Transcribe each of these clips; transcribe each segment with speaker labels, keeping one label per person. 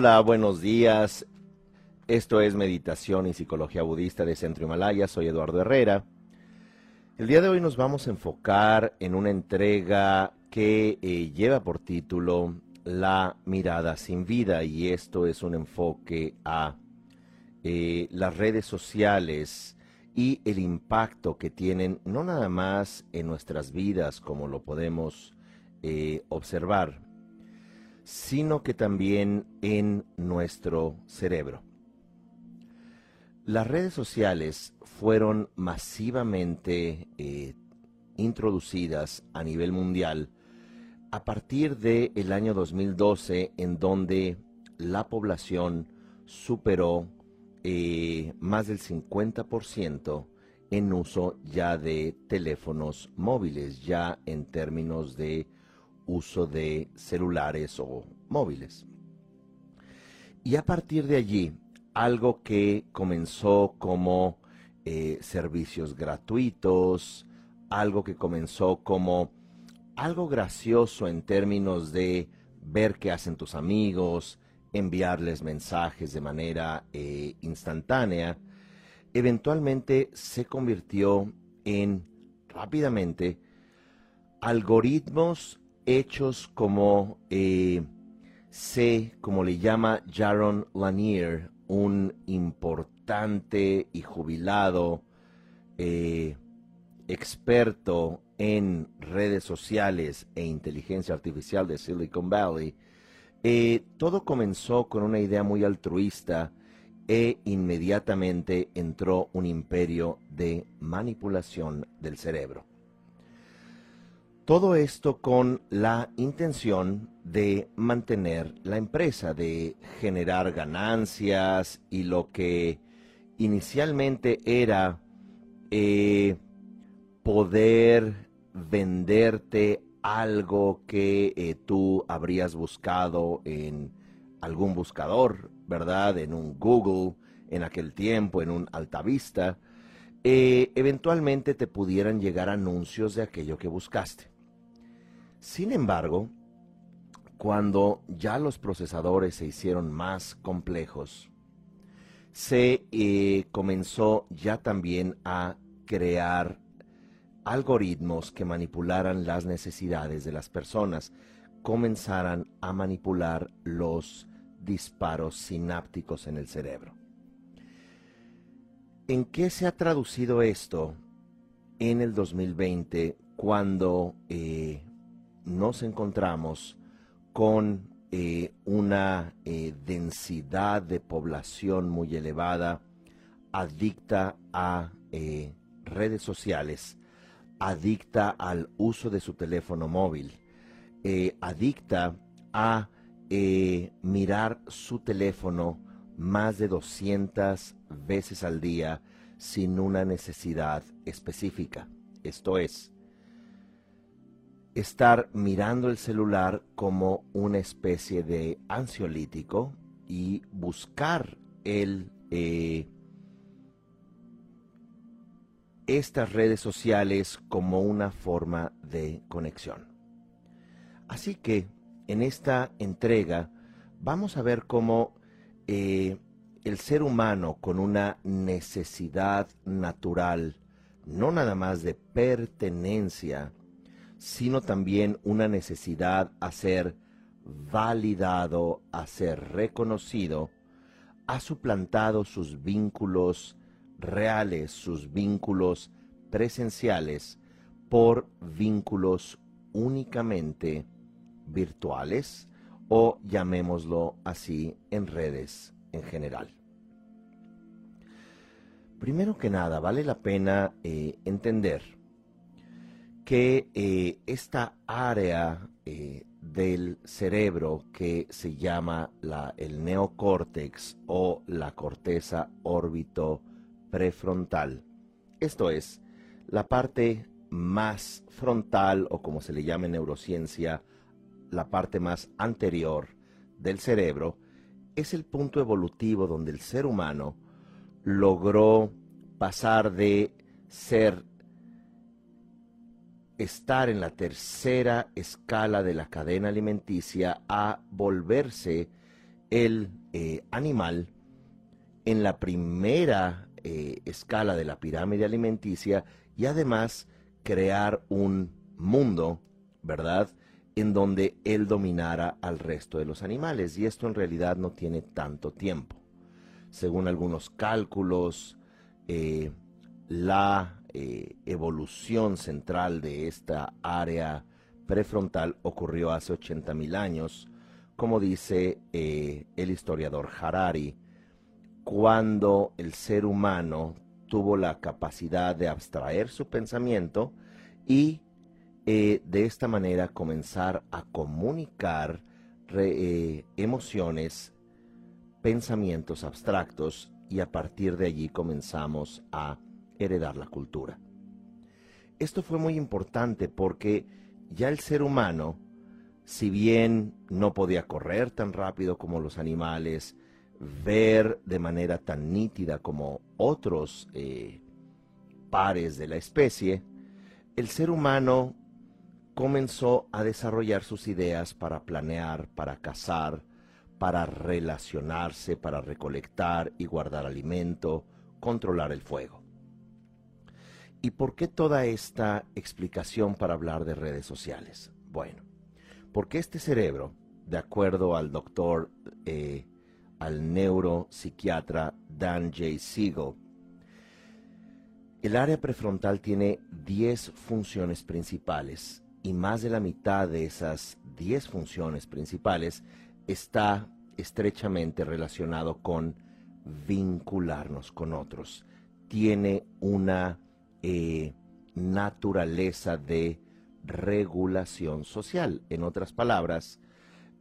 Speaker 1: Hola, buenos días. Esto es Meditación y Psicología Budista de Centro Himalaya. Soy Eduardo Herrera. El día de hoy nos vamos a enfocar en una entrega que eh, lleva por título La mirada sin vida y esto es un enfoque a eh, las redes sociales y el impacto que tienen no nada más en nuestras vidas como lo podemos eh, observar, sino que también en nuestro cerebro. Las redes sociales fueron masivamente eh, introducidas a nivel mundial a partir del año 2012, en donde la población superó eh, más del 50% en uso ya de teléfonos móviles, ya en términos de uso de celulares o móviles. Y a partir de allí, algo que comenzó como eh, servicios gratuitos, algo que comenzó como algo gracioso en términos de ver qué hacen tus amigos, enviarles mensajes de manera eh, instantánea, eventualmente se convirtió en rápidamente algoritmos hechos como eh, C, como le llama Jaron Lanier, un importante y jubilado eh, experto en redes sociales e inteligencia artificial de Silicon Valley, eh, todo comenzó con una idea muy altruista e inmediatamente entró un imperio de manipulación del cerebro. Todo esto con la intención de mantener la empresa, de generar ganancias y lo que inicialmente era eh, poder venderte algo que eh, tú habrías buscado en algún buscador, ¿verdad? En un Google, en aquel tiempo, en un Altavista, eh, eventualmente te pudieran llegar anuncios de aquello que buscaste. Sin embargo, cuando ya los procesadores se hicieron más complejos, se eh, comenzó ya también a crear algoritmos que manipularan las necesidades de las personas, comenzaran a manipular los disparos sinápticos en el cerebro. ¿En qué se ha traducido esto en el 2020 cuando eh, nos encontramos con eh, una eh, densidad de población muy elevada, adicta a eh, redes sociales, adicta al uso de su teléfono móvil, adicta a mirar su teléfono más de 200 veces al día sin una necesidad específica. Esto es, estar mirando el celular como una especie de ansiolítico y buscar el, eh, estas redes sociales como una forma de conexión. Así que en esta entrega vamos a ver cómo eh, el ser humano con una necesidad natural, no nada más de pertenencia, sino también una necesidad a ser validado, a ser reconocido, ha suplantado sus vínculos reales, sus vínculos presenciales, por vínculos únicamente virtuales o llamémoslo así en redes en general. Primero que nada, vale la pena eh, entender que eh, esta área eh, del cerebro que se llama la, el neocórtex o la corteza órbito prefrontal, esto es, la parte más frontal o como se le llama en neurociencia, la parte más anterior del cerebro, es el punto evolutivo donde el ser humano logró pasar de ser estar en la tercera escala de la cadena alimenticia a volverse el eh, animal en la primera eh, escala de la pirámide alimenticia y además crear un mundo, ¿verdad?, en donde él dominara al resto de los animales. Y esto en realidad no tiene tanto tiempo. Según algunos cálculos, eh, la eh, evolución central de esta área prefrontal ocurrió hace 80.000 años, como dice eh, el historiador Harari, cuando el ser humano tuvo la capacidad de abstraer su pensamiento y eh, de esta manera comenzar a comunicar emociones, pensamientos abstractos y a partir de allí comenzamos a heredar la cultura. Esto fue muy importante porque ya el ser humano, si bien no podía correr tan rápido como los animales, ver de manera tan nítida como otros eh, pares de la especie, el ser humano comenzó a desarrollar sus ideas para planear, para cazar, para relacionarse, para recolectar y guardar alimento, controlar el fuego. ¿Y por qué toda esta explicación para hablar de redes sociales? Bueno, porque este cerebro, de acuerdo al doctor, eh, al neuropsiquiatra Dan J. Siegel, el área prefrontal tiene 10 funciones principales y más de la mitad de esas 10 funciones principales está estrechamente relacionado con vincularnos con otros. Tiene una eh, naturaleza de regulación social. En otras palabras,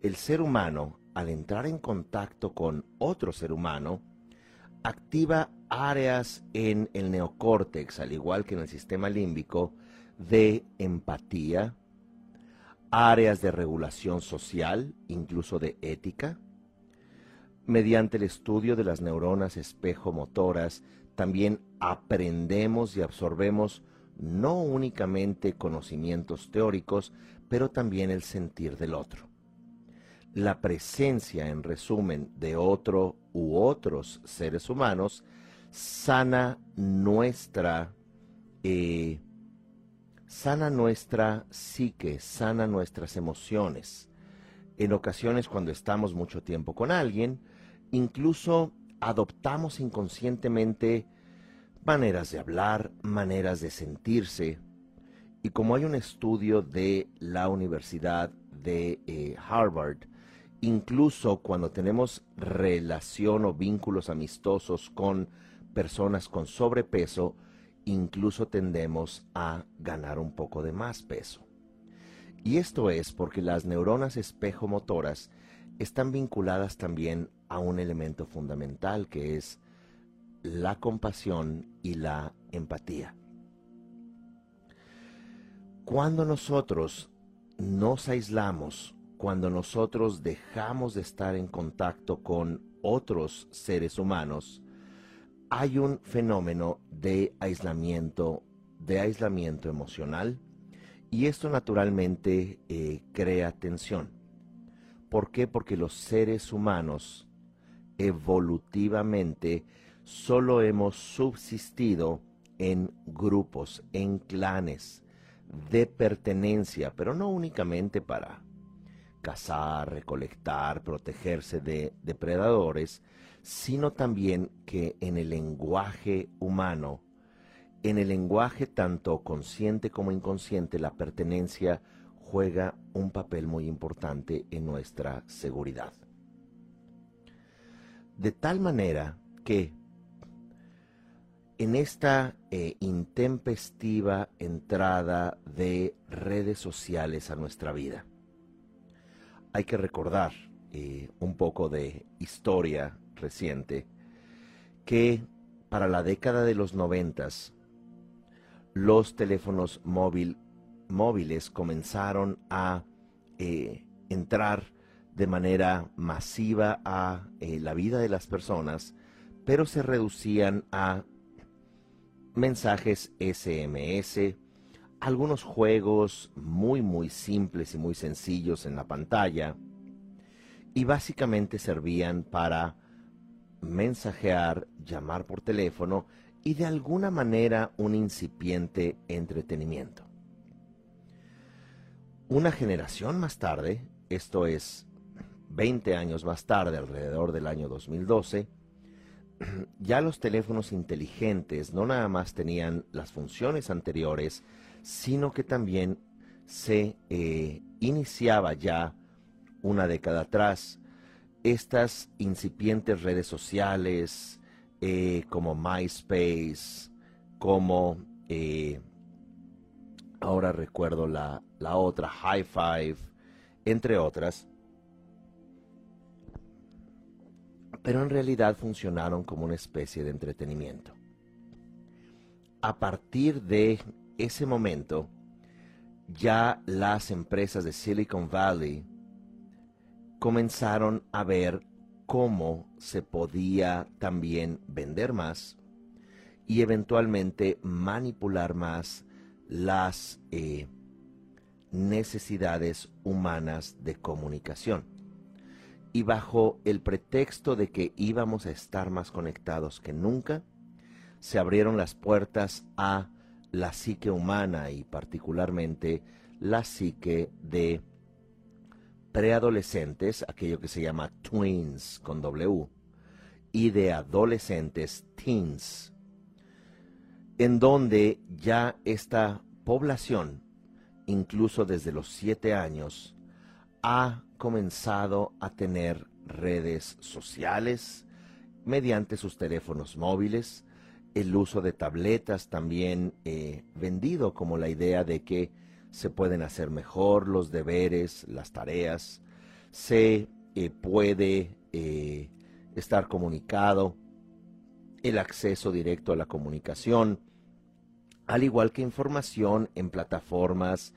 Speaker 1: el ser humano, al entrar en contacto con otro ser humano, activa áreas en el neocórtex, al igual que en el sistema límbico, de empatía, áreas de regulación social, incluso de ética. Mediante el estudio de las neuronas espejo-motoras, también aprendemos y absorbemos no únicamente conocimientos teóricos, pero también el sentir del otro. La presencia, en resumen, de otro u otros seres humanos sana nuestra eh, sana nuestra psique, sana nuestras emociones. En ocasiones cuando estamos mucho tiempo con alguien, incluso adoptamos inconscientemente maneras de hablar, maneras de sentirse. Y como hay un estudio de la Universidad de eh, Harvard, incluso cuando tenemos relación o vínculos amistosos con personas con sobrepeso, incluso tendemos a ganar un poco de más peso. Y esto es porque las neuronas espejo-motoras están vinculadas también a un elemento fundamental que es la compasión y la empatía. Cuando nosotros nos aislamos, cuando nosotros dejamos de estar en contacto con otros seres humanos, hay un fenómeno de aislamiento, de aislamiento emocional, y esto naturalmente eh, crea tensión. ¿Por qué? Porque los seres humanos evolutivamente solo hemos subsistido en grupos, en clanes de pertenencia, pero no únicamente para cazar, recolectar, protegerse de depredadores, sino también que en el lenguaje humano, en el lenguaje tanto consciente como inconsciente, la pertenencia juega un papel muy importante en nuestra seguridad. De tal manera que en esta eh, intempestiva entrada de redes sociales a nuestra vida, hay que recordar eh, un poco de historia reciente que para la década de los noventas los teléfonos móvil, móviles comenzaron a eh, entrar de manera masiva a eh, la vida de las personas, pero se reducían a mensajes SMS, algunos juegos muy muy simples y muy sencillos en la pantalla, y básicamente servían para mensajear, llamar por teléfono y de alguna manera un incipiente entretenimiento. Una generación más tarde, esto es 20 años más tarde, alrededor del año 2012, ya los teléfonos inteligentes no nada más tenían las funciones anteriores, sino que también se eh, iniciaba ya una década atrás. Estas incipientes redes sociales eh, como MySpace, como eh, ahora recuerdo la, la otra, High Five, entre otras, pero en realidad funcionaron como una especie de entretenimiento. A partir de ese momento, ya las empresas de Silicon Valley comenzaron a ver cómo se podía también vender más y eventualmente manipular más las eh, necesidades humanas de comunicación. Y bajo el pretexto de que íbamos a estar más conectados que nunca, se abrieron las puertas a la psique humana y particularmente la psique de preadolescentes, aquello que se llama twins con W, y de adolescentes teens, en donde ya esta población, incluso desde los siete años, ha comenzado a tener redes sociales mediante sus teléfonos móviles, el uso de tabletas también eh, vendido como la idea de que se pueden hacer mejor los deberes, las tareas, se eh, puede eh, estar comunicado, el acceso directo a la comunicación, al igual que información en plataformas,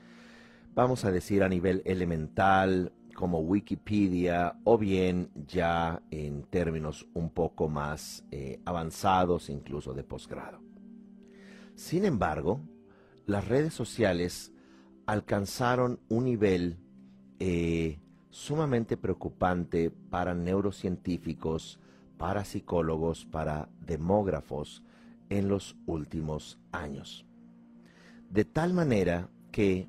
Speaker 1: vamos a decir a nivel elemental, como Wikipedia, o bien ya en términos un poco más eh, avanzados, incluso de posgrado. Sin embargo, las redes sociales alcanzaron un nivel eh, sumamente preocupante para neurocientíficos, para psicólogos, para demógrafos en los últimos años. De tal manera que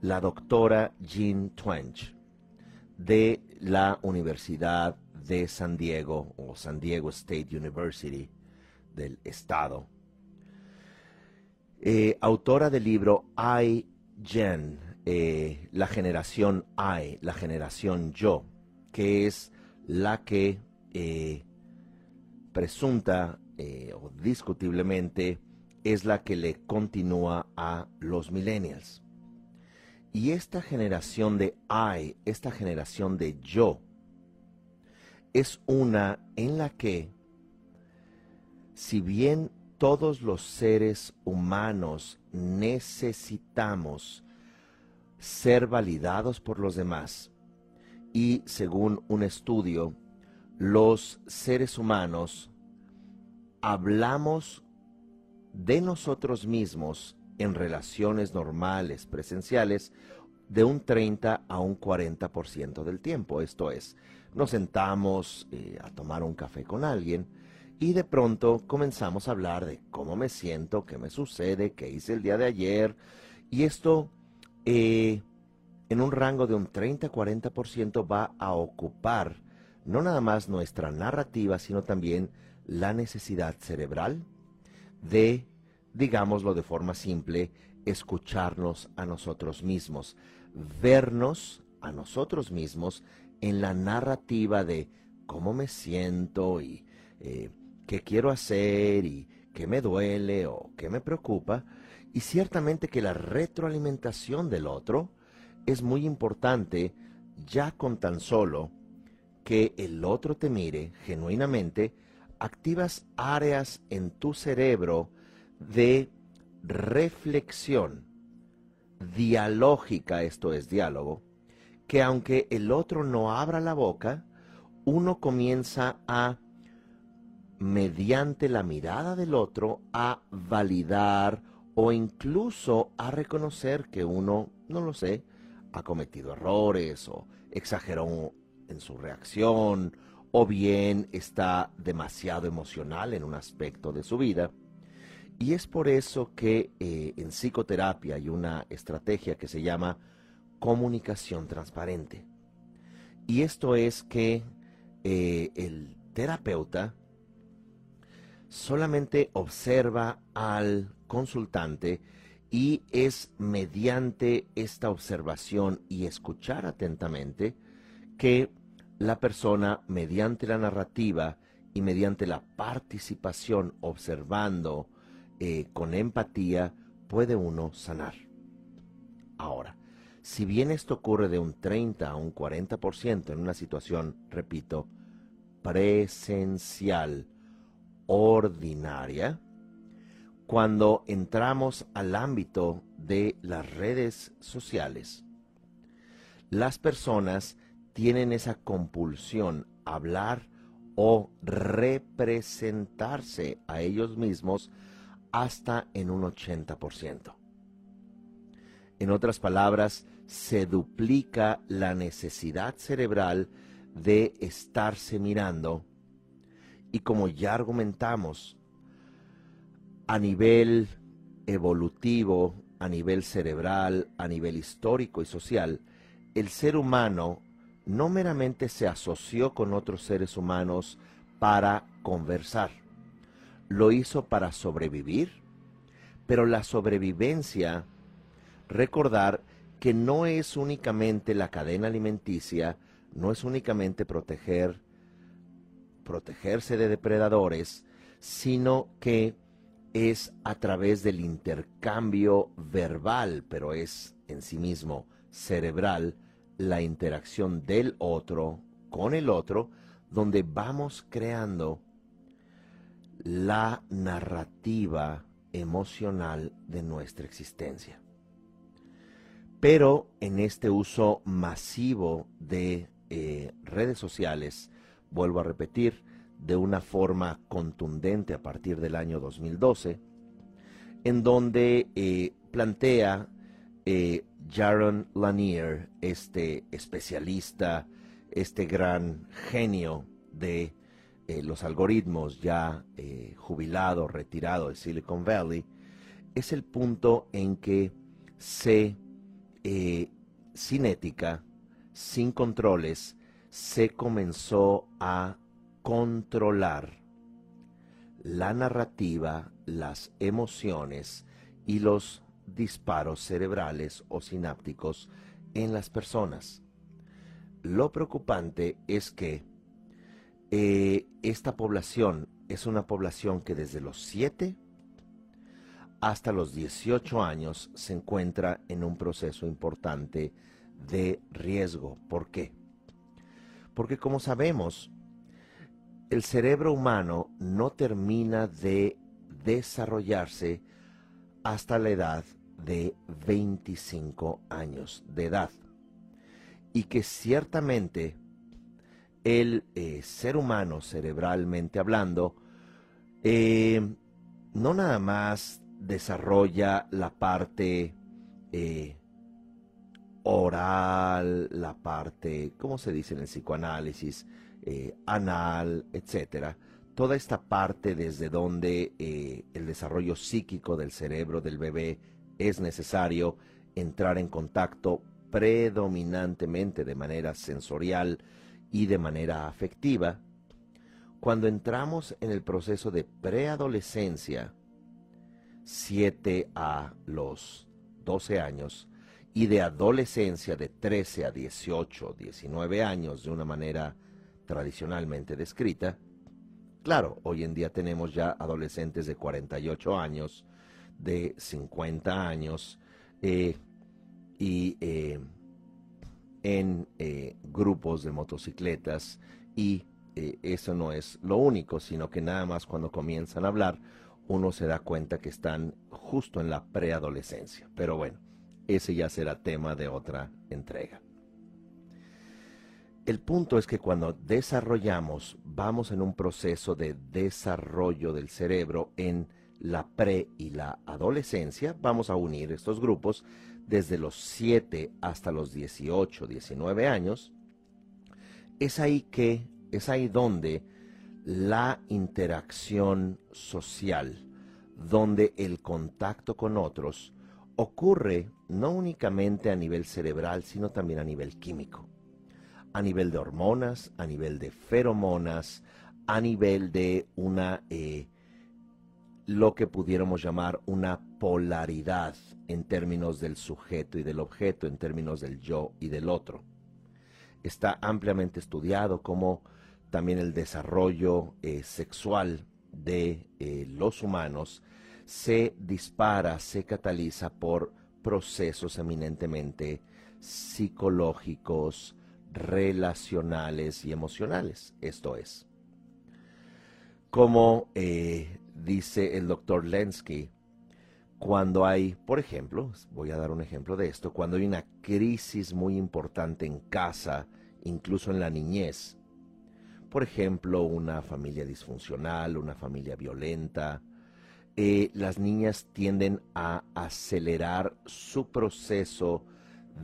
Speaker 1: la doctora Jean Twench de la Universidad de San Diego o San Diego State University del estado, eh, autora del libro I Gen, eh, la generación I, la generación yo, que es la que eh, presunta o discutiblemente es la que le continúa a los millennials. Y esta generación de I, esta generación de yo, es una en la que, si bien todos los seres humanos necesitamos ser validados por los demás. Y según un estudio, los seres humanos hablamos de nosotros mismos en relaciones normales, presenciales, de un 30 a un 40% del tiempo. Esto es, nos sentamos eh, a tomar un café con alguien y de pronto comenzamos a hablar de cómo me siento, qué me sucede, qué hice el día de ayer. Y esto eh, en un rango de un 30-40% va a ocupar no nada más nuestra narrativa, sino también la necesidad cerebral de, digámoslo de forma simple, escucharnos a nosotros mismos, vernos a nosotros mismos en la narrativa de cómo me siento y eh, qué quiero hacer y qué me duele o qué me preocupa, y ciertamente que la retroalimentación del otro es muy importante ya con tan solo que el otro te mire genuinamente, activas áreas en tu cerebro de reflexión dialógica, esto es diálogo, que aunque el otro no abra la boca, uno comienza a mediante la mirada del otro a validar o incluso a reconocer que uno, no lo sé, ha cometido errores o exageró en su reacción o bien está demasiado emocional en un aspecto de su vida. Y es por eso que eh, en psicoterapia hay una estrategia que se llama comunicación transparente. Y esto es que eh, el terapeuta solamente observa al consultante y es mediante esta observación y escuchar atentamente que la persona, mediante la narrativa y mediante la participación observando eh, con empatía, puede uno sanar. Ahora, si bien esto ocurre de un 30 a un 40% en una situación, repito, presencial, ordinaria, cuando entramos al ámbito de las redes sociales, las personas tienen esa compulsión a hablar o representarse a ellos mismos hasta en un 80%. En otras palabras, se duplica la necesidad cerebral de estarse mirando y como ya argumentamos, a nivel evolutivo, a nivel cerebral, a nivel histórico y social, el ser humano no meramente se asoció con otros seres humanos para conversar, lo hizo para sobrevivir, pero la sobrevivencia, recordar que no es únicamente la cadena alimenticia, no es únicamente proteger, protegerse de depredadores, sino que es a través del intercambio verbal, pero es en sí mismo cerebral, la interacción del otro con el otro, donde vamos creando la narrativa emocional de nuestra existencia. Pero en este uso masivo de eh, redes sociales, vuelvo a repetir, de una forma contundente a partir del año 2012, en donde eh, plantea eh, Jaron Lanier, este especialista, este gran genio de los algoritmos ya jubilado, retirado de Silicon Valley, es el punto en que se eh, sin ética, sin controles, se comenzó a controlar la narrativa, las emociones y los disparos cerebrales o sinápticos en las personas. Lo preocupante es que eh, esta población es una población que desde los 7 hasta los 18 años se encuentra en un proceso importante de riesgo. ¿Por qué? Porque como sabemos, el cerebro humano no termina de desarrollarse hasta la edad de 25 años de edad. Y que ciertamente el eh, ser humano, cerebralmente hablando, eh, no nada más desarrolla la parte eh, oral, la parte, ¿cómo se dice en el psicoanálisis? Anal, etcétera. Toda esta parte desde donde el desarrollo psíquico del cerebro del bebé es necesario entrar en contacto predominantemente de manera sensorial y de manera afectiva, cuando entramos en el proceso de preadolescencia, 7 a los 12 años y de adolescencia de 13 a 18, 19 años de una manera tradicionalmente descrita. Claro, hoy en día tenemos ya adolescentes de 48 años, de 50 años eh, y eh, en eh, grupos de motocicletas y eso no es lo único, sino que nada más cuando comienzan a hablar uno se da cuenta que están justo en la preadolescencia. Pero bueno, ese ya será tema de otra entrega. El punto es que cuando desarrollamos, vamos en un proceso de desarrollo del cerebro en la pre y la adolescencia, vamos a unir estos grupos desde los 7 hasta los 18, 19 años, es ahí que, es ahí donde la interacción social, donde el contacto con otros ocurre no únicamente a nivel cerebral, sino también a nivel químico, a nivel de hormonas, a nivel de feromonas, a nivel de una, eh, lo que pudiéramos llamar una polaridad en términos del sujeto y del objeto, en términos del yo y del otro. Está ampliamente estudiado como también el desarrollo eh, sexual de eh, los humanos se dispara, se cataliza por procesos eminentemente psicológicos, relacionales y emocionales. Esto es, como eh, dice el doctor Lensky, cuando hay, por ejemplo, voy a dar un ejemplo de esto, cuando hay una crisis muy importante en casa, incluso en la niñez, por ejemplo, una familia disfuncional, una familia violenta, eh, las niñas tienden a acelerar su proceso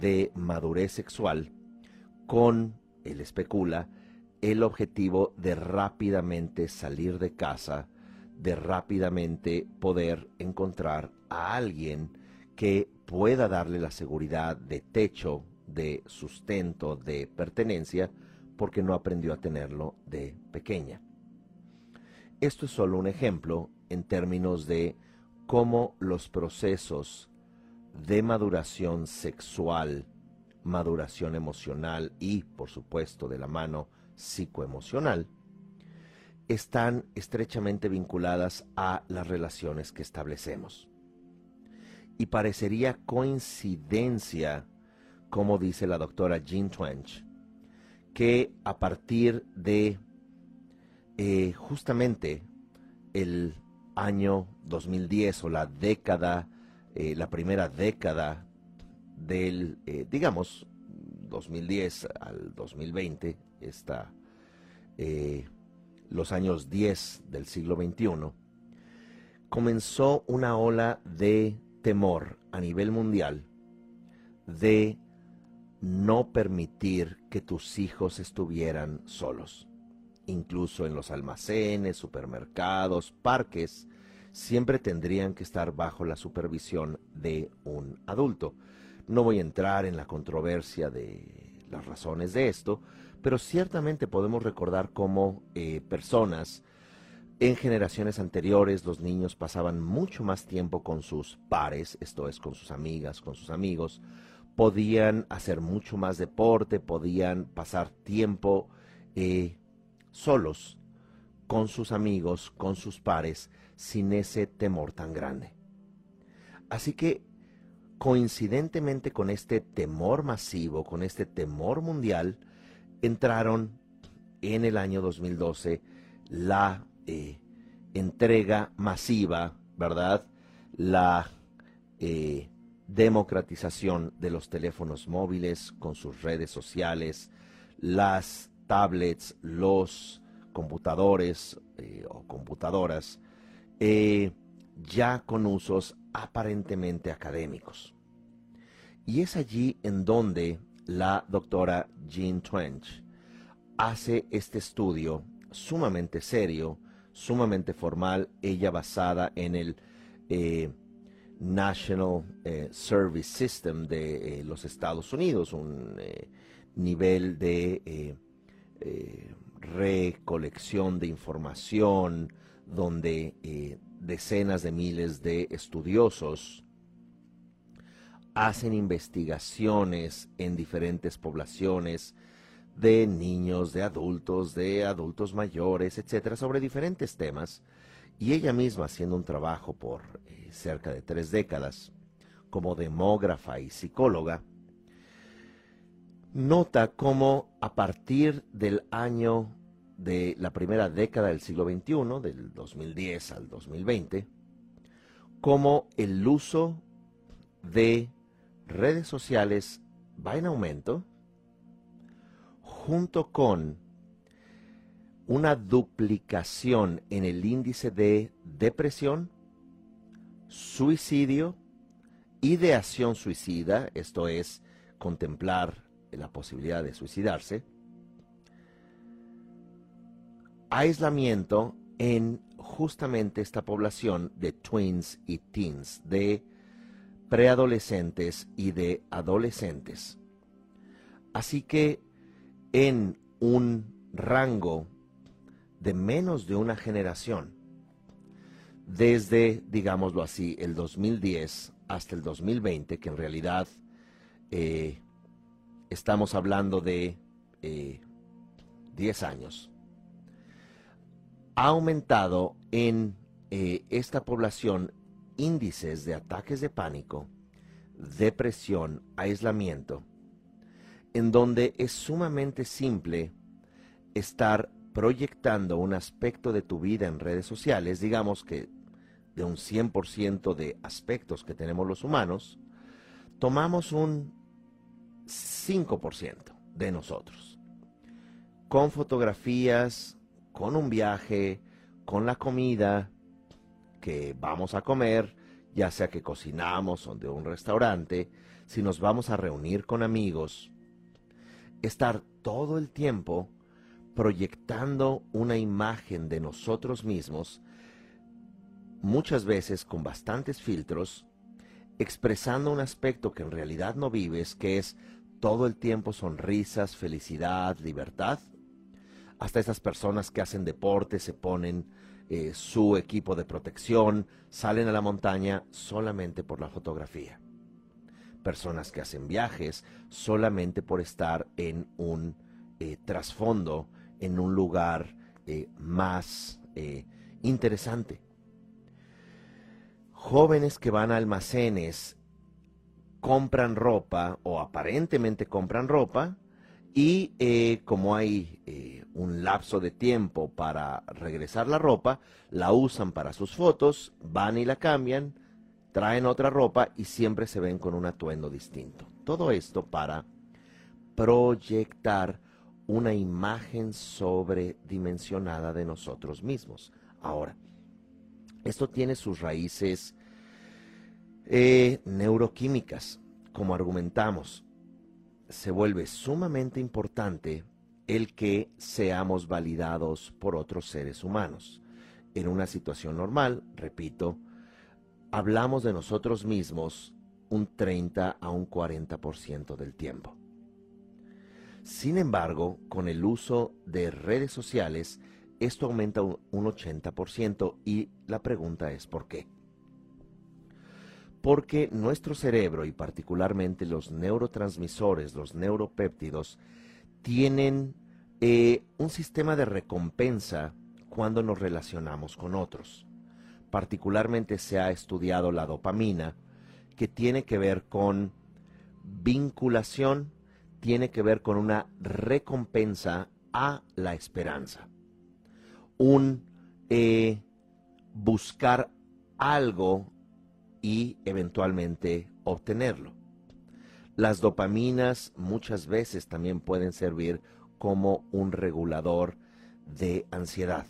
Speaker 1: de madurez sexual con, él especula, el objetivo de rápidamente salir de casa, de rápidamente poder encontrar a alguien que pueda darle la seguridad de techo, de sustento, de pertenencia, porque no aprendió a tenerlo de pequeña. Esto es solo un ejemplo en términos de cómo los procesos de maduración sexual, maduración emocional y, por supuesto, de la mano psicoemocional, están estrechamente vinculadas a las relaciones que establecemos. Y parecería coincidencia, como dice la doctora Jean Twench, que a partir de eh, justamente el año 2010 o la década, eh, la primera década del, eh, digamos, 2010 al 2020, está los años 10 del siglo XXI, comenzó una ola de temor a nivel mundial de no permitir que tus hijos estuvieran solos. Incluso en los almacenes, supermercados, parques, siempre tendrían que estar bajo la supervisión de un adulto. No voy a entrar en la controversia de las razones de esto, pero ciertamente podemos recordar cómo eh, personas en generaciones anteriores los niños pasaban mucho más tiempo con sus pares, esto es, con sus amigas, con sus amigos, podían hacer mucho más deporte, podían pasar tiempo eh, solos con sus amigos, con sus pares, sin ese temor tan grande. Así que, coincidentemente con este temor masivo, con este temor mundial, entraron en el año 2012 la eh, entrega masiva, ¿verdad? La eh, democratización de los teléfonos móviles con sus redes sociales, las tablets, los computadores eh, o computadoras, ya con usos aparentemente académicos. Y es allí en donde la doctora Jean Twench hace este estudio sumamente serio, sumamente formal, ella basada en el eh, National eh, Service System de eh, los Estados Unidos, un nivel de recolección de información donde decenas de miles de estudiosos hacen investigaciones en diferentes poblaciones de niños, de adultos, de adultos mayores, etcétera, sobre diferentes temas. Y ella misma haciendo un trabajo por eh, cerca de tres décadas como demógrafa y psicóloga, nota cómo a partir del año de la primera década del siglo XXI, del 2010 al 2020, cómo el uso de redes sociales va en aumento, junto con una duplicación en el índice de depresión, suicidio, ideación suicida, esto es, contemplar la posibilidad de suicidarse, aislamiento en justamente esta población de twins y teens, de preadolescentes y de adolescentes. Así que en un rango de menos de una generación, desde, digámoslo así, el 2010 hasta el 2020, que en realidad eh, estamos hablando de 10 eh, años, ha aumentado en eh, esta población índices de ataques de pánico, depresión, aislamiento, en donde es sumamente simple estar proyectando un aspecto de tu vida en redes sociales, digamos que de un 100% de aspectos que tenemos los humanos, tomamos un 5% de nosotros, con fotografías, con un viaje, con la comida que vamos a comer, ya sea que cocinamos o de un restaurante, si nos vamos a reunir con amigos, estar todo el tiempo proyectando una imagen de nosotros mismos, muchas veces con bastantes filtros, expresando un aspecto que en realidad no vives, que es todo el tiempo sonrisas, felicidad, libertad. Hasta esas personas que hacen deporte se ponen eh, su equipo de protección, salen a la montaña solamente por la fotografía. Personas que hacen viajes solamente por estar en un eh, trasfondo en un lugar eh, más eh, interesante. Jóvenes que van a almacenes compran ropa o aparentemente compran ropa y como hay un lapso de tiempo para regresar la ropa, la usan para sus fotos, van y la cambian, traen otra ropa y siempre se ven con un atuendo distinto. Todo esto para proyectar una imagen sobredimensionada de nosotros mismos. Ahora, esto tiene sus raíces eh, neuroquímicas, como argumentamos. Se vuelve sumamente importante el que seamos validados por otros seres humanos. En una situación normal, repito, hablamos de nosotros mismos un 30 a un 40% del tiempo. Sin embargo, con el uso de redes sociales, esto aumenta un, 80% y la pregunta es ¿por qué? Porque nuestro cerebro y particularmente los neurotransmisores, los neuropéptidos, tienen eh, un sistema de recompensa cuando nos relacionamos con otros. Particularmente se ha estudiado la dopamina, que tiene que ver con vinculación tiene que ver con una recompensa a la esperanza. Un eh, buscar algo y eventualmente obtenerlo. Las dopaminas muchas veces también pueden servir como un regulador de ansiedad.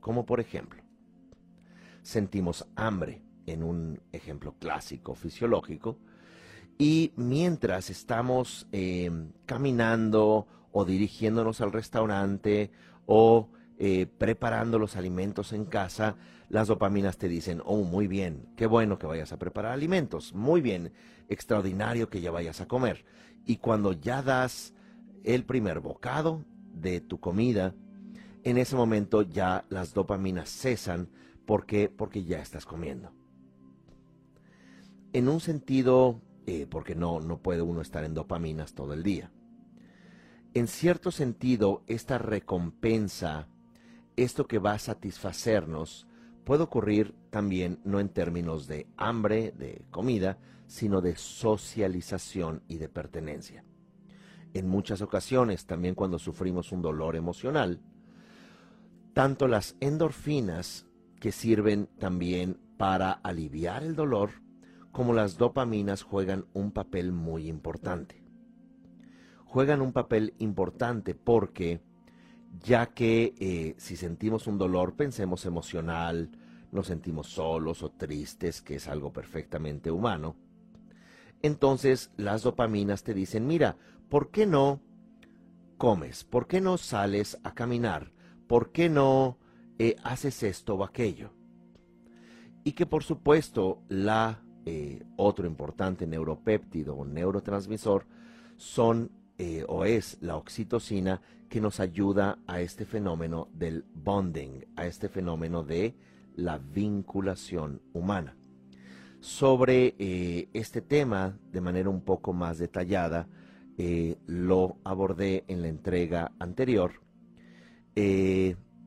Speaker 1: Como por ejemplo, sentimos hambre, en un ejemplo clásico fisiológico, y mientras estamos em, caminando o dirigiéndonos al restaurante o eh, preparando los alimentos en casa, las dopaminas te dicen, oh, muy bien, qué bueno que vayas a preparar alimentos, muy bien, extraordinario que ya vayas a comer. Y cuando ya das el primer bocado de tu comida, en ese momento ya las dopaminas cesan porque, porque ya estás comiendo. En un sentido eh, porque no, no puede uno estar en dopaminas todo el día. En cierto sentido, esta recompensa, esto que va a satisfacernos, puede ocurrir también no en términos de hambre, de comida, sino de socialización y de pertenencia. En muchas ocasiones, también cuando sufrimos un dolor emocional, tanto las endorfinas, que sirven también para aliviar el dolor, como las dopaminas juegan un papel muy importante. Juegan un papel importante porque ya que eh, si sentimos un dolor, pensemos emocional, nos sentimos solos o tristes, que es algo perfectamente humano, entonces las dopaminas te dicen, mira, ¿por qué no comes? ¿Por qué no sales a caminar? ¿por qué no eh, haces esto o aquello? Y que por supuesto la eh, otro importante neuropéptido o neurotransmisor son eh, o es la oxitocina que nos ayuda a este fenómeno del bonding, a este fenómeno de la vinculación humana. Sobre este tema, de manera un poco más detallada, lo abordé en la entrega anterior,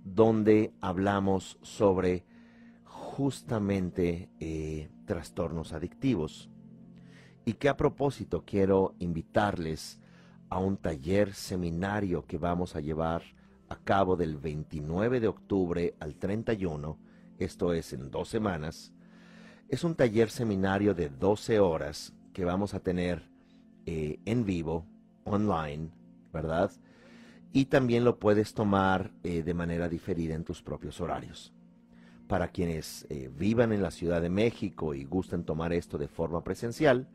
Speaker 1: donde hablamos sobre justamente trastornos adictivos. Y que a propósito quiero invitarles a un taller seminario que vamos a llevar a cabo del 29 de octubre al 31, esto es en dos semanas. Es un taller seminario de 12 horas que vamos a tener eh, en vivo, online, ¿verdad? Y también lo puedes tomar eh, de manera diferida en tus propios horarios. Para quienes eh, vivan en la Ciudad de México y gusten tomar esto de forma presencial,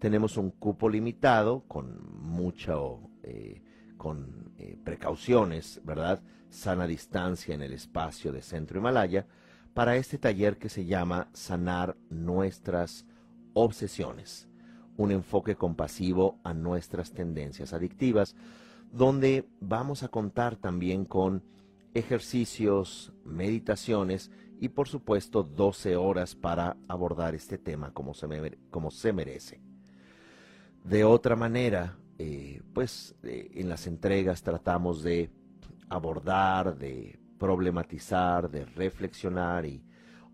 Speaker 1: tenemos un cupo limitado con mucho, eh, con eh, precauciones, ¿verdad? Sana distancia en el espacio de Centro Himalaya para este taller que se llama Sanar nuestras obsesiones, un enfoque compasivo a nuestras tendencias adictivas, donde vamos a contar también con ejercicios, meditaciones y por supuesto 12 horas para abordar este tema como se, como se merece. De otra manera, eh, pues eh, en las entregas tratamos de abordar, de problematizar, de reflexionar y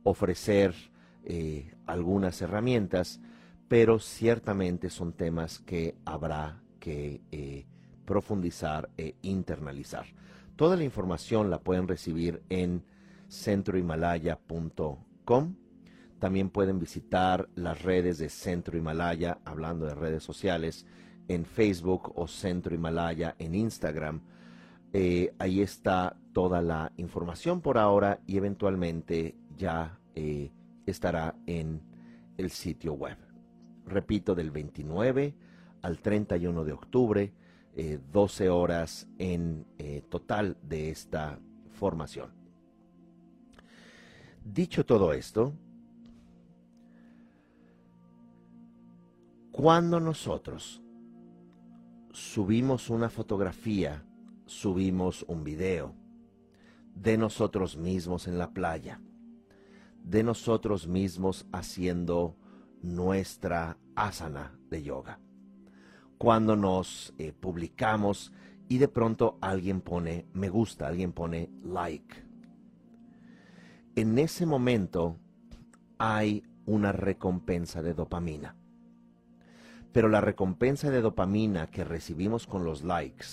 Speaker 1: ofrecer eh, algunas herramientas, pero ciertamente son temas que habrá que profundizar e internalizar. Toda la información la pueden recibir en centrohimalaya.com. También pueden visitar las redes de Centro Himalaya, hablando de redes sociales, en Facebook o Centro Himalaya en Instagram. Eh, ahí está toda la información por ahora y eventualmente ya eh, estará en el sitio web. Repito, del 29 al 31 de octubre, 12 eh, horas en total de esta formación. Dicho todo esto, cuando nosotros subimos una fotografía, subimos un video de nosotros mismos en la playa, de nosotros mismos haciendo nuestra asana de yoga. Cuando nos eh, publicamos y de pronto alguien pone me gusta, alguien pone like en ese momento hay una recompensa de dopamina. Pero la recompensa de dopamina que recibimos con los likes,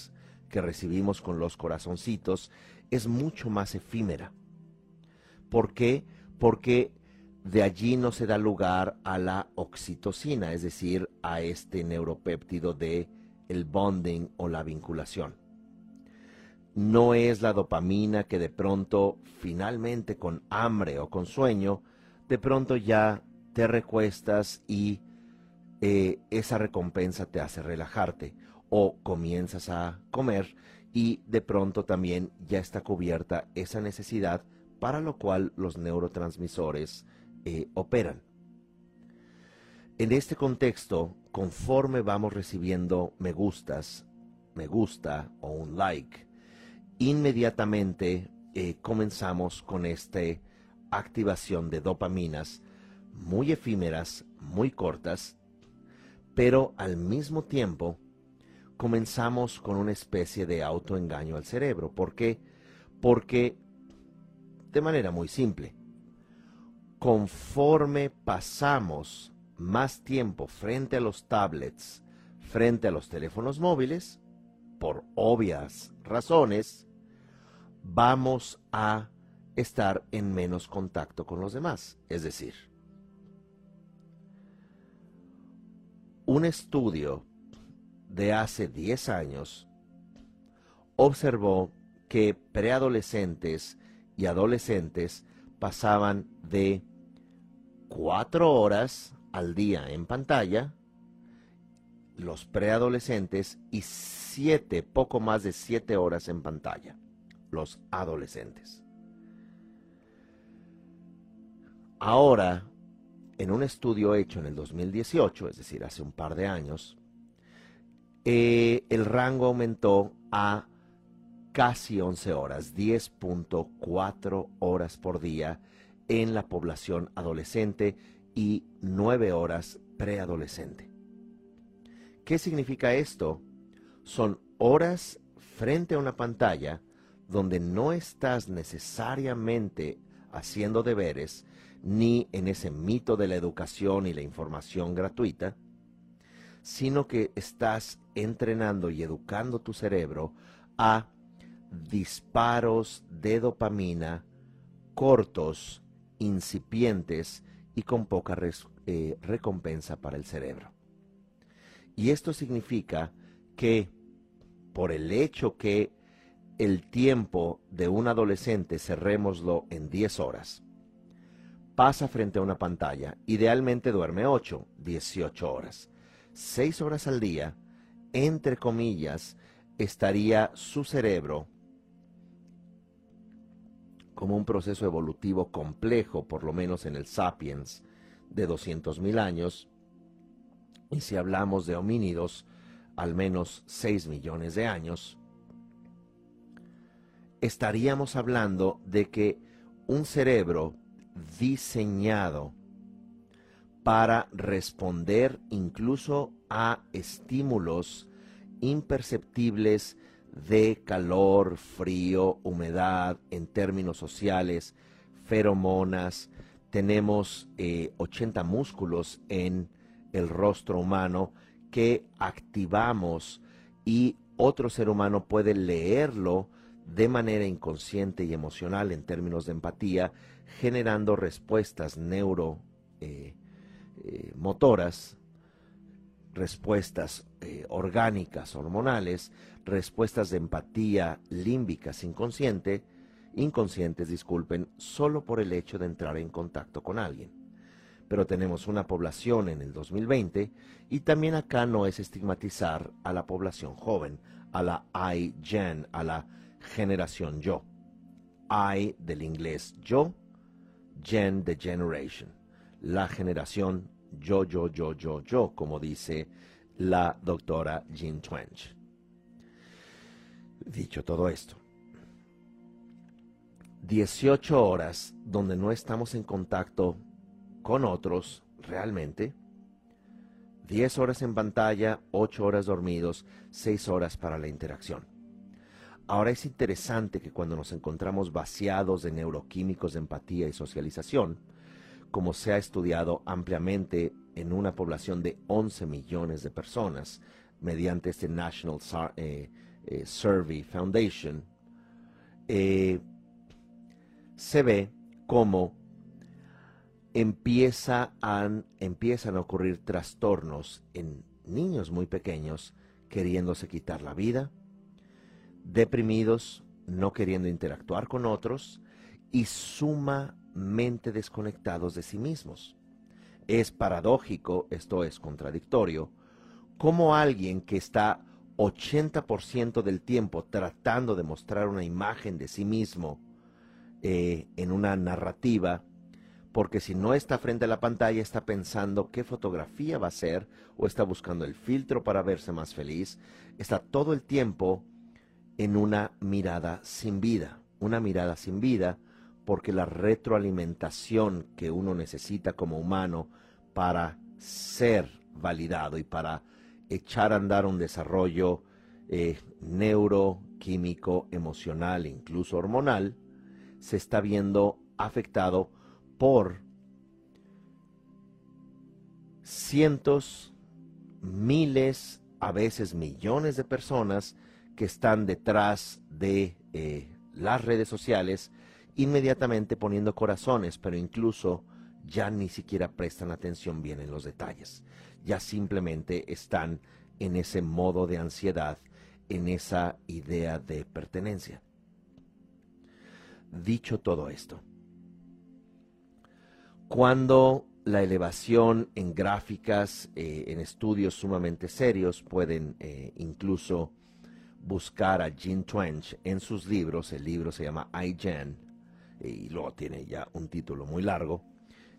Speaker 1: que recibimos con los corazoncitos, es mucho más efímera. ¿Por qué? Porque de allí no se da lugar a la oxitocina, es decir, a este neuropéptido de el bonding o la vinculación. No es la dopamina que de pronto, finalmente con hambre o con sueño, de pronto ya te recuestas y eh, esa recompensa te hace relajarte o comienzas a comer y de pronto también ya está cubierta esa necesidad para lo cual los neurotransmisores eh, operan. En este contexto, conforme vamos recibiendo me gustas, me gusta o un like, inmediatamente eh, comenzamos con esta activación de dopaminas muy efímeras, muy cortas, pero al mismo tiempo comenzamos con una especie de autoengaño al cerebro. ¿Por qué? Porque, de manera muy simple, conforme pasamos más tiempo frente a los tablets, frente a los teléfonos móviles, por obvias razones, vamos a estar en menos contacto con los demás. Es decir, un estudio de hace 10 años observó que preadolescentes y adolescentes pasaban de 4 horas al día en pantalla, los preadolescentes, y 7, poco más de 7 horas en pantalla los adolescentes. Ahora, en un estudio hecho en el 2018, es decir, hace un par de años, eh, el rango aumentó a casi 11 horas, 10.4 horas por día en la población adolescente y 9 horas preadolescente. ¿Qué significa esto? Son horas frente a una pantalla donde no estás necesariamente haciendo deberes ni en ese mito de la educación y la información gratuita, sino que estás entrenando y educando tu cerebro a disparos de dopamina cortos, incipientes y con poca eh, recompensa para el cerebro. Y esto significa que por el hecho que el tiempo de un adolescente, cerrémoslo en 10 horas, pasa frente a una pantalla, idealmente duerme 8, 18 horas. 6 horas al día, entre comillas, estaría su cerebro como un proceso evolutivo complejo, por lo menos en el sapiens de 200.000 años, y si hablamos de homínidos, al menos 6 millones de años, estaríamos hablando de que un cerebro diseñado para responder incluso a estímulos imperceptibles de calor, frío, humedad, en términos sociales, feromonas. Tenemos 80 eh, músculos en el rostro humano que activamos y otro ser humano puede leerlo de manera inconsciente y emocional en términos de empatía, generando respuestas neuromotoras, eh, eh, respuestas eh, orgánicas, hormonales, respuestas de empatía límbicas inconsciente, inconscientes, disculpen, solo por el hecho de entrar en contacto con alguien pero tenemos una población en el 2020 y también acá no es estigmatizar a la población joven, a la I-Gen, a la generación yo. I del inglés yo, Gen de generation, la generación yo, yo, yo, yo, yo, como dice la doctora Jean Twench. Dicho todo esto, 18 horas donde no estamos en contacto con otros realmente. 10 horas en pantalla, 8 horas dormidos, 6 horas para la interacción. Ahora es interesante que cuando nos encontramos vaciados de neuroquímicos de empatía y socialización, como se ha estudiado ampliamente en una población de 11 millones de personas mediante este National eh, eh, Survey Foundation, eh, se ve como empieza empiezan a ocurrir trastornos en niños muy pequeños queriéndose quitar la vida, deprimidos, no queriendo interactuar con otros y sumamente desconectados de sí mismos. Es paradójico, esto es contradictorio, como alguien que está 80% del tiempo tratando de mostrar una imagen de sí mismo eh, en una narrativa, porque si no está frente a la pantalla está pensando qué fotografía va a ser o está buscando el filtro para verse más feliz, está todo el tiempo en una mirada sin vida, una mirada sin vida porque la retroalimentación que uno necesita como humano para ser validado y para echar a andar un desarrollo eh, neuroquímico, emocional, incluso hormonal, se está viendo afectado por cientos, miles, a veces millones de personas que están detrás de eh, las redes sociales, inmediatamente poniendo corazones, pero incluso ya ni siquiera prestan atención bien en los detalles. Ya simplemente están en ese modo de ansiedad, en esa idea de pertenencia. Dicho todo esto, cuando la elevación en gráficas, eh, en estudios sumamente serios, pueden eh, incluso buscar a Jean Twench en sus libros, el libro se llama iGen, y luego tiene ya un título muy largo.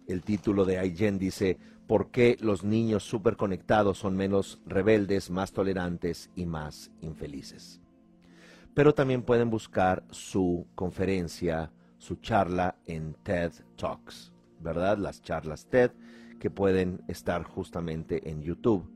Speaker 1: El título de iGen dice, ¿por qué los niños superconectados son menos rebeldes, más tolerantes y más infelices? Pero también pueden buscar su conferencia, su charla en TED Talks, ¿verdad? Las charlas TED que pueden estar justamente en YouTube.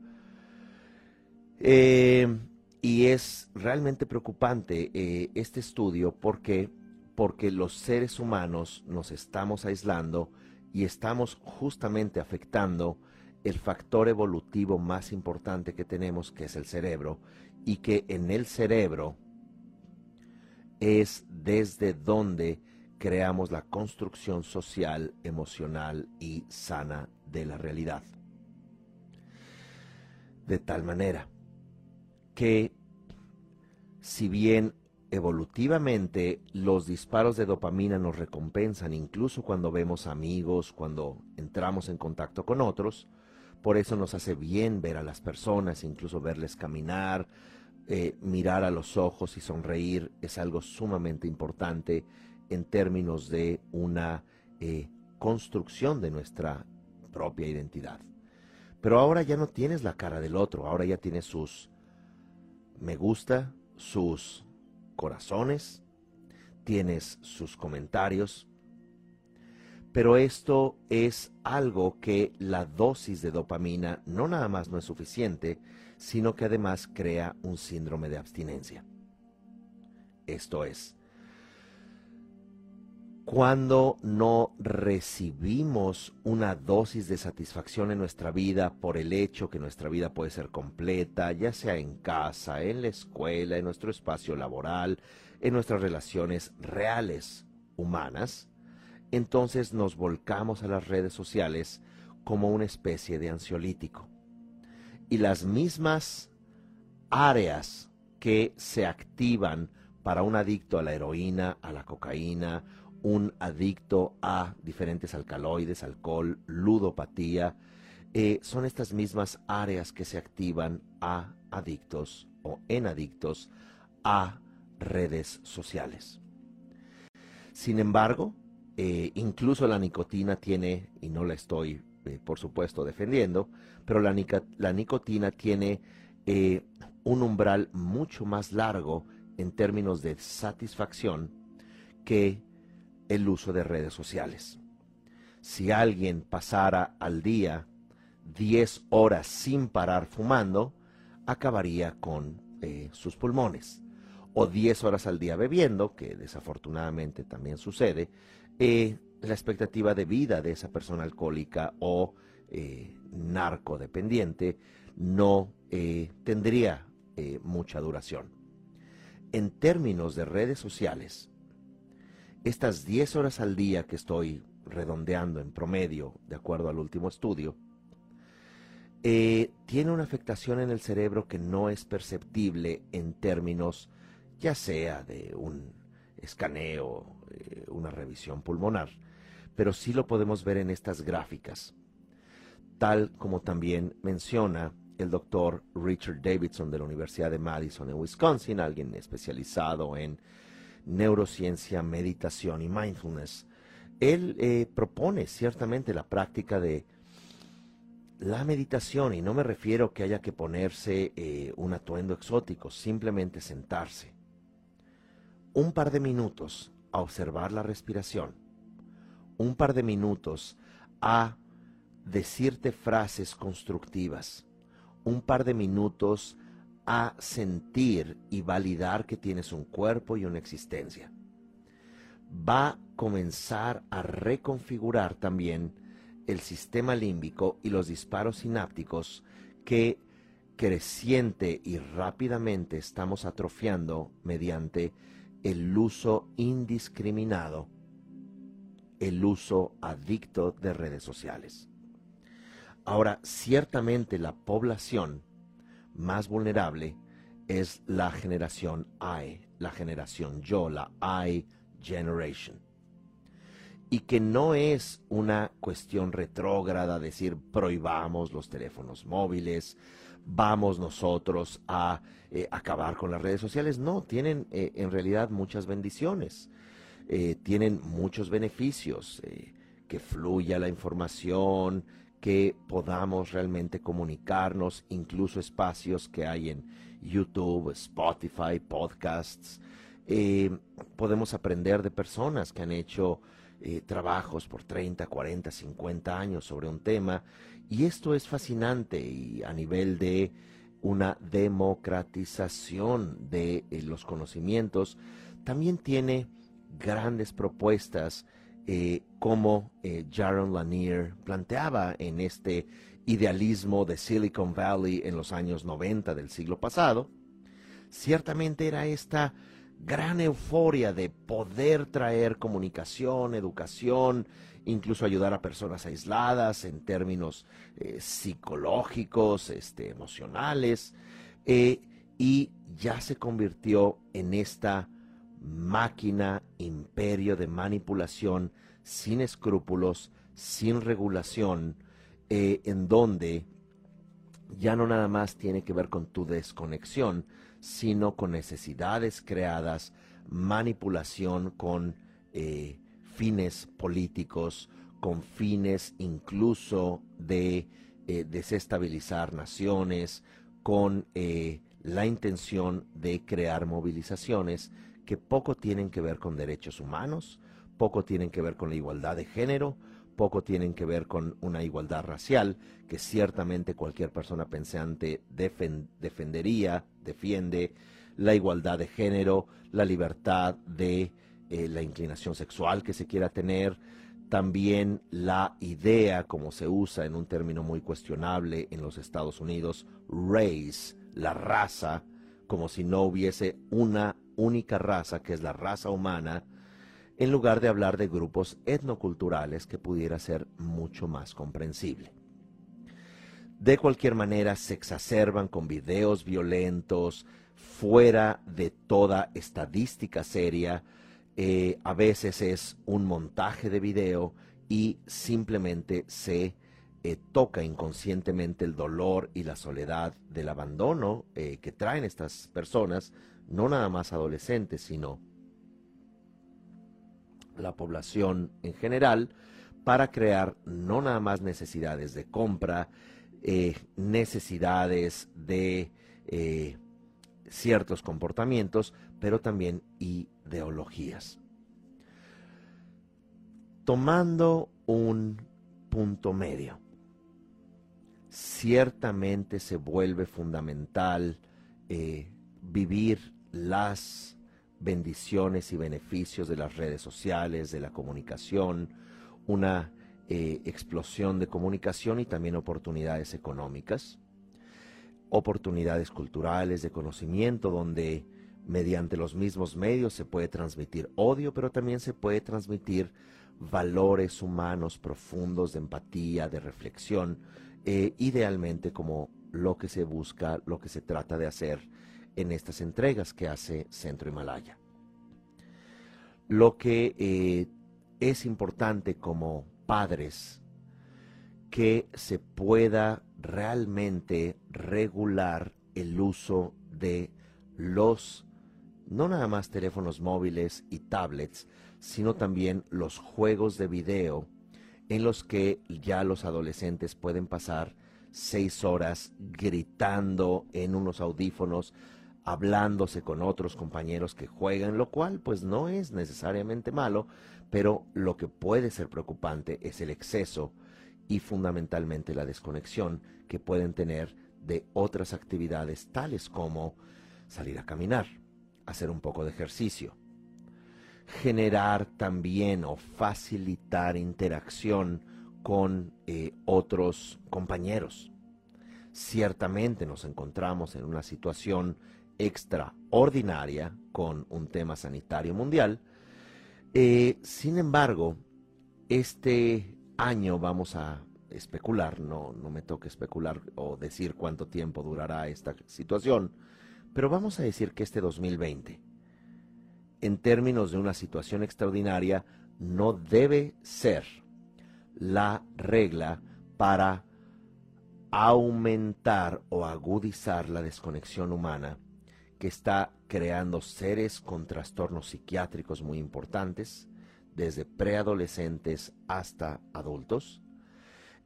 Speaker 1: Eh, y es realmente preocupante eh, este estudio porque, porque los seres humanos nos estamos aislando y estamos justamente afectando el factor evolutivo más importante que tenemos, que es el cerebro, y que en el cerebro es desde donde creamos la construcción social, emocional y sana de la realidad. De tal manera que si bien evolutivamente los disparos de dopamina nos recompensan incluso cuando vemos amigos, cuando entramos en contacto con otros, por eso nos hace bien ver a las personas, incluso verles caminar, eh, mirar a los ojos y sonreír es algo sumamente importante en términos de una eh, construcción de nuestra propia identidad. Pero ahora ya no tienes la cara del otro, ahora ya tienes sus me gusta, sus corazones, tienes sus comentarios, pero esto es algo que la dosis de dopamina no nada más no es suficiente, sino que además crea un síndrome de abstinencia. Esto es, cuando no recibimos una dosis de satisfacción en nuestra vida por el hecho que nuestra vida puede ser completa, ya sea en casa, en la escuela, en nuestro espacio laboral, en nuestras relaciones reales humanas, entonces nos volcamos a las redes sociales como una especie de ansiolítico. Y las mismas áreas que se activan para un adicto a la heroína, a la cocaína un adicto a diferentes alcaloides, alcohol, ludopatía, eh, son estas mismas áreas que se activan a adictos o en adictos a redes sociales. Sin embargo, eh, incluso la nicotina tiene, y no la estoy eh, por supuesto defendiendo, pero la, la nicotina tiene un umbral mucho más largo en términos de satisfacción que el uso de redes sociales. Si alguien pasara al día 10 horas sin parar fumando, acabaría con eh, sus pulmones. O 10 horas al día bebiendo, que desafortunadamente también sucede, eh, la expectativa de vida de esa persona alcohólica o eh, narcodependiente no tendría mucha duración. En términos de redes sociales, estas 10 horas al día que estoy redondeando en promedio, de acuerdo al último estudio, eh, tiene una afectación en el cerebro que no es perceptible en términos ya sea de un escaneo, eh, una revisión pulmonar, pero sí lo podemos ver en estas gráficas, tal como también menciona el doctor Richard Davidson de la Universidad de Madison en Wisconsin, alguien especializado en neurociencia, meditación y mindfulness. Él eh, propone ciertamente la práctica de la meditación, y no me refiero que haya que ponerse eh, un atuendo exótico, simplemente sentarse. Un par de minutos a observar la respiración, un par de minutos a decirte frases constructivas, un par de minutos a sentir y validar que tienes un cuerpo y una existencia. Va a comenzar a reconfigurar también el sistema límbico y los disparos sinápticos que creciente y rápidamente estamos atrofiando mediante el uso indiscriminado, el uso adicto de redes sociales. Ahora, ciertamente la población más vulnerable es la generación I, la generación yo, la I generation. Y que no es una cuestión retrógrada decir prohibamos los teléfonos móviles, vamos nosotros a eh, acabar con las redes sociales. No, tienen eh, en realidad muchas bendiciones, eh, tienen muchos beneficios, que fluya la información, que podamos realmente comunicarnos, incluso espacios que hay en YouTube, Spotify, podcasts. podemos aprender de personas que han hecho trabajos por 30, 40, 50 años sobre un tema. Y esto es fascinante y a nivel de una democratización de eh, los conocimientos, también tiene grandes propuestas eh, como eh, Jaron Lanier planteaba en este idealismo de Silicon Valley en los años 90 del siglo pasado. Ciertamente era esta gran euforia de poder traer comunicación, educación, incluso ayudar a personas aisladas en términos eh, psicológicos, este, emocionales, y ya se convirtió en esta máquina, imperio de manipulación sin escrúpulos, sin regulación, eh, en donde ya no nada más tiene que ver con tu desconexión, sino con necesidades creadas, manipulación con fines políticos, con fines incluso de eh, desestabilizar naciones, con eh, la intención de crear movilizaciones que poco tienen que ver con derechos humanos, poco tienen que ver con la igualdad de género, poco tienen que ver con una igualdad racial, que ciertamente cualquier persona pensante defendería, defiende la igualdad de género, la libertad de eh, la inclinación sexual que se quiera tener, también la idea, como se usa en un término muy cuestionable en los Estados Unidos, race, la raza, como si no hubiese una única raza, que es la raza humana, en lugar de hablar de grupos etnoculturales que pudiera ser mucho más comprensible. De cualquier manera, se exacerban con videos violentos, fuera de toda estadística seria, eh, a veces es un montaje de video y simplemente se eh, toca inconscientemente el dolor y la soledad del abandono eh, que traen estas personas, no nada más adolescentes, sino la población en general, para crear no nada más necesidades de compra, necesidades de ciertos comportamientos, pero también ideologías. Tomando un punto medio, ciertamente se vuelve fundamental eh, vivir las bendiciones y beneficios de las redes sociales, de la comunicación, una eh, explosión de comunicación y también oportunidades económicas oportunidades culturales, de conocimiento, donde mediante los mismos medios se puede transmitir odio, pero también se puede transmitir valores humanos profundos de empatía, de reflexión, eh, idealmente como lo que se busca, lo que se trata de hacer en estas entregas que hace Centro Himalaya. Lo que eh, es importante como padres, que se pueda realmente regular el uso de los, no nada más teléfonos móviles y tablets, sino también los juegos de video en los que ya los adolescentes pueden pasar seis horas gritando en unos audífonos, hablándose con otros compañeros que juegan, lo cual pues no es necesariamente malo, pero lo que puede ser preocupante es el exceso y fundamentalmente la desconexión que pueden tener de otras actividades tales como salir a caminar, hacer un poco de ejercicio, generar también o facilitar interacción con eh, otros compañeros. Ciertamente nos encontramos en una situación extraordinaria con un tema sanitario mundial. Eh, sin embargo, este año vamos a especular, no, no me toca especular o decir cuánto tiempo durará esta situación, pero vamos a decir que este 2020, en términos de una situación extraordinaria, no debe ser la regla para aumentar o agudizar la desconexión humana que está creando seres con trastornos psiquiátricos muy importantes, desde preadolescentes hasta adultos,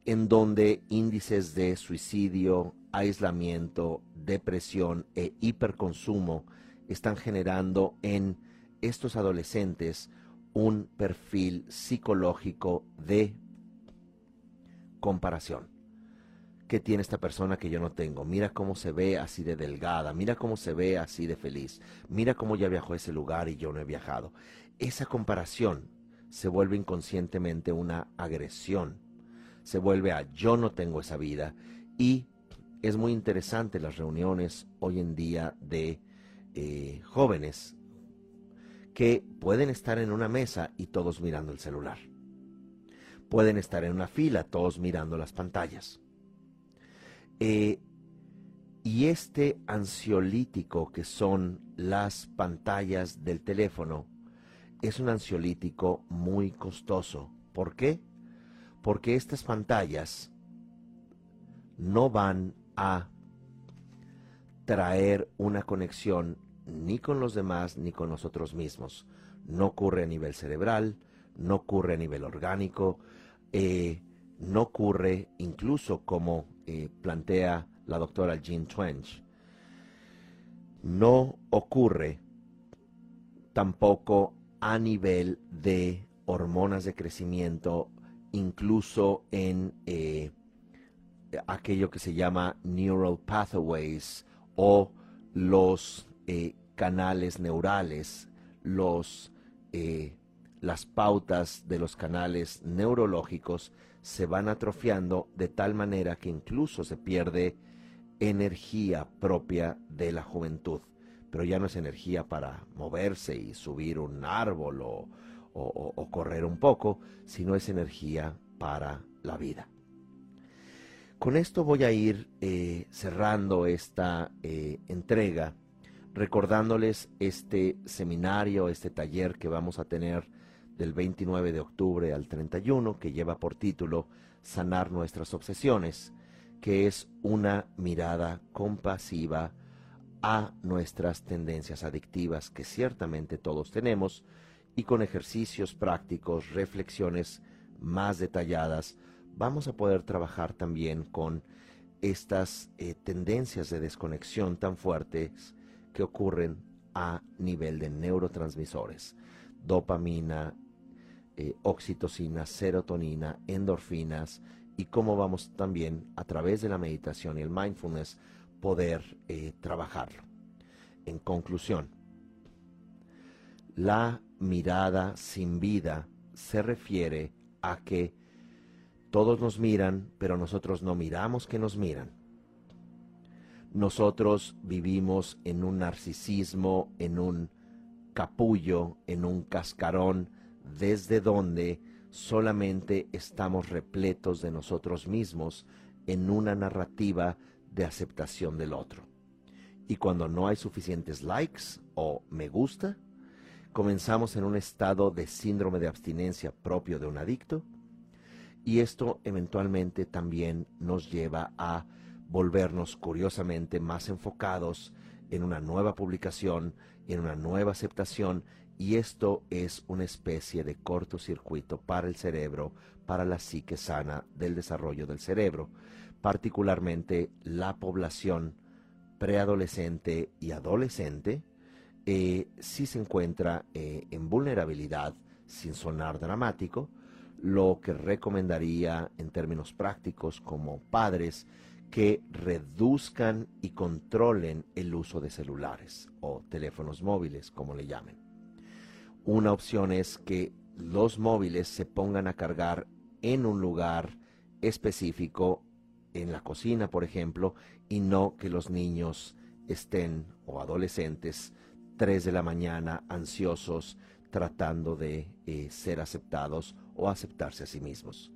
Speaker 1: en donde índices de suicidio, aislamiento, depresión e hiperconsumo están generando en estos adolescentes un perfil psicológico de comparación. ¿Qué tiene esta persona que yo no tengo? Mira cómo se ve así de delgada, mira cómo se ve así de feliz, mira cómo ya viajó a ese lugar y yo no he viajado. Esa comparación se vuelve inconscientemente una agresión, se vuelve a yo no tengo esa vida y es muy interesante las reuniones hoy en día de eh, jóvenes que pueden estar en una mesa y todos mirando el celular. Pueden estar en una fila, todos mirando las pantallas. Eh, y este ansiolítico que son las pantallas del teléfono es un ansiolítico muy costoso. ¿Por qué? Porque estas pantallas no van a traer una conexión ni con los demás ni con nosotros mismos. No ocurre a nivel cerebral, no ocurre a nivel orgánico, eh, no ocurre incluso como eh, plantea la doctora Jean Twench, no ocurre tampoco a nivel de hormonas de crecimiento, incluso en eh, aquello que se llama neural pathways o los eh, canales neurales, los, las pautas de los canales neurológicos se van atrofiando de tal manera que incluso se pierde energía propia de la juventud. Pero ya no es energía para moverse y subir un árbol o, correr un poco, sino es energía para la vida. Con esto voy a ir eh, cerrando esta eh, entrega, recordándoles este seminario, este taller que vamos a tener del 29 de octubre al 31, que lleva por título Sanar nuestras obsesiones, que es una mirada compasiva a nuestras tendencias adictivas que ciertamente todos tenemos y con ejercicios prácticos, reflexiones más detalladas, vamos a poder trabajar también con estas eh, tendencias de desconexión tan fuertes que ocurren a nivel de neurotransmisores, dopamina, eh, oxitocina, serotonina, endorfinas y cómo vamos también a través de la meditación y el mindfulness poder eh, trabajarlo. En conclusión, la mirada sin vida se refiere a que todos nos miran, pero nosotros no miramos que nos miran. Nosotros vivimos en un narcisismo, en un capullo, en un cascarón, desde donde solamente estamos repletos de nosotros mismos en una narrativa de aceptación del otro. Y cuando no hay suficientes likes o me gusta, comenzamos en un estado de síndrome de abstinencia propio de un adicto y esto eventualmente también nos lleva a volvernos curiosamente más enfocados en una nueva publicación, en una nueva aceptación y esto es una especie de cortocircuito para el cerebro, para la psique sana del desarrollo del cerebro, particularmente la población preadolescente y adolescente, eh, si se encuentra eh, en vulnerabilidad, sin sonar dramático, lo que recomendaría en términos prácticos como padres que reduzcan y controlen el uso de celulares o teléfonos móviles, como le llamen. Una opción es que los móviles se pongan a cargar en un lugar específico, en la cocina, por ejemplo, y no que los niños estén o adolescentes 3 de la mañana ansiosos tratando de eh, ser aceptados o aceptarse a sí mismos.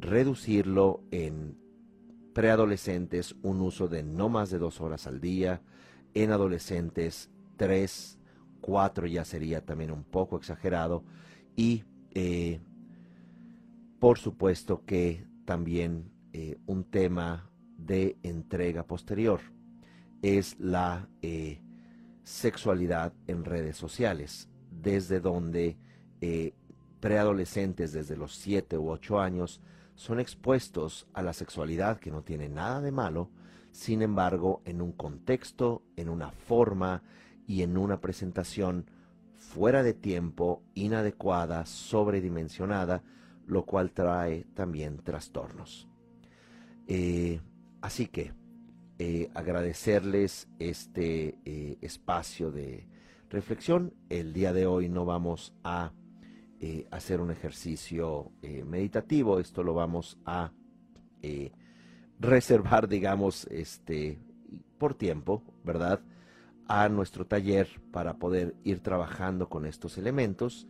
Speaker 1: Reducirlo en preadolescentes un uso de no más de dos horas al día, en adolescentes tres cuatro ya sería también un poco exagerado y eh, por supuesto que también eh, un tema de entrega posterior. Es la eh, sexualidad en redes sociales, desde donde preadolescentes desde los 7 u 8 años son expuestos a la sexualidad que no tiene nada de malo, sin embargo, en un contexto, en una forma y en una presentación fuera de tiempo, inadecuada, sobredimensionada, lo cual trae también trastornos. Eh, así que eh, agradecerles este eh, espacio de reflexión. El día de hoy no vamos a hacer un ejercicio meditativo, esto lo vamos a reservar, digamos, este, por tiempo, ¿verdad? A nuestro taller para poder ir trabajando con estos elementos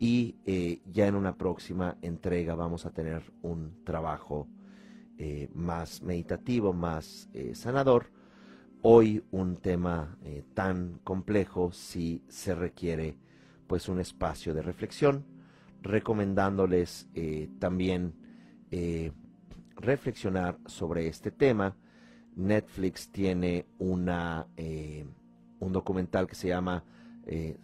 Speaker 1: y eh, ya en una próxima entrega vamos a tener un trabajo eh, más meditativo, más eh, sanador. Hoy un tema tan complejo si se requiere pues un espacio de reflexión, recomendándoles también reflexionar sobre este tema. Netflix tiene una, un documental que se llama eh,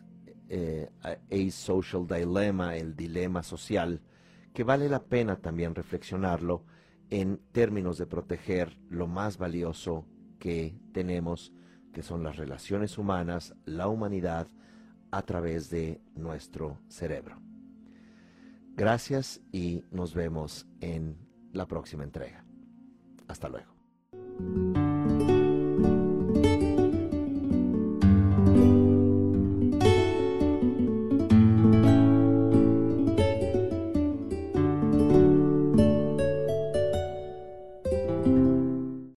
Speaker 1: eh, A Social Dilemma, el dilema social, que vale la pena también reflexionarlo en términos de proteger lo más valioso que tenemos, que son las relaciones humanas, la humanidad, a través de nuestro cerebro. Gracias y nos vemos en la próxima entrega. Hasta luego.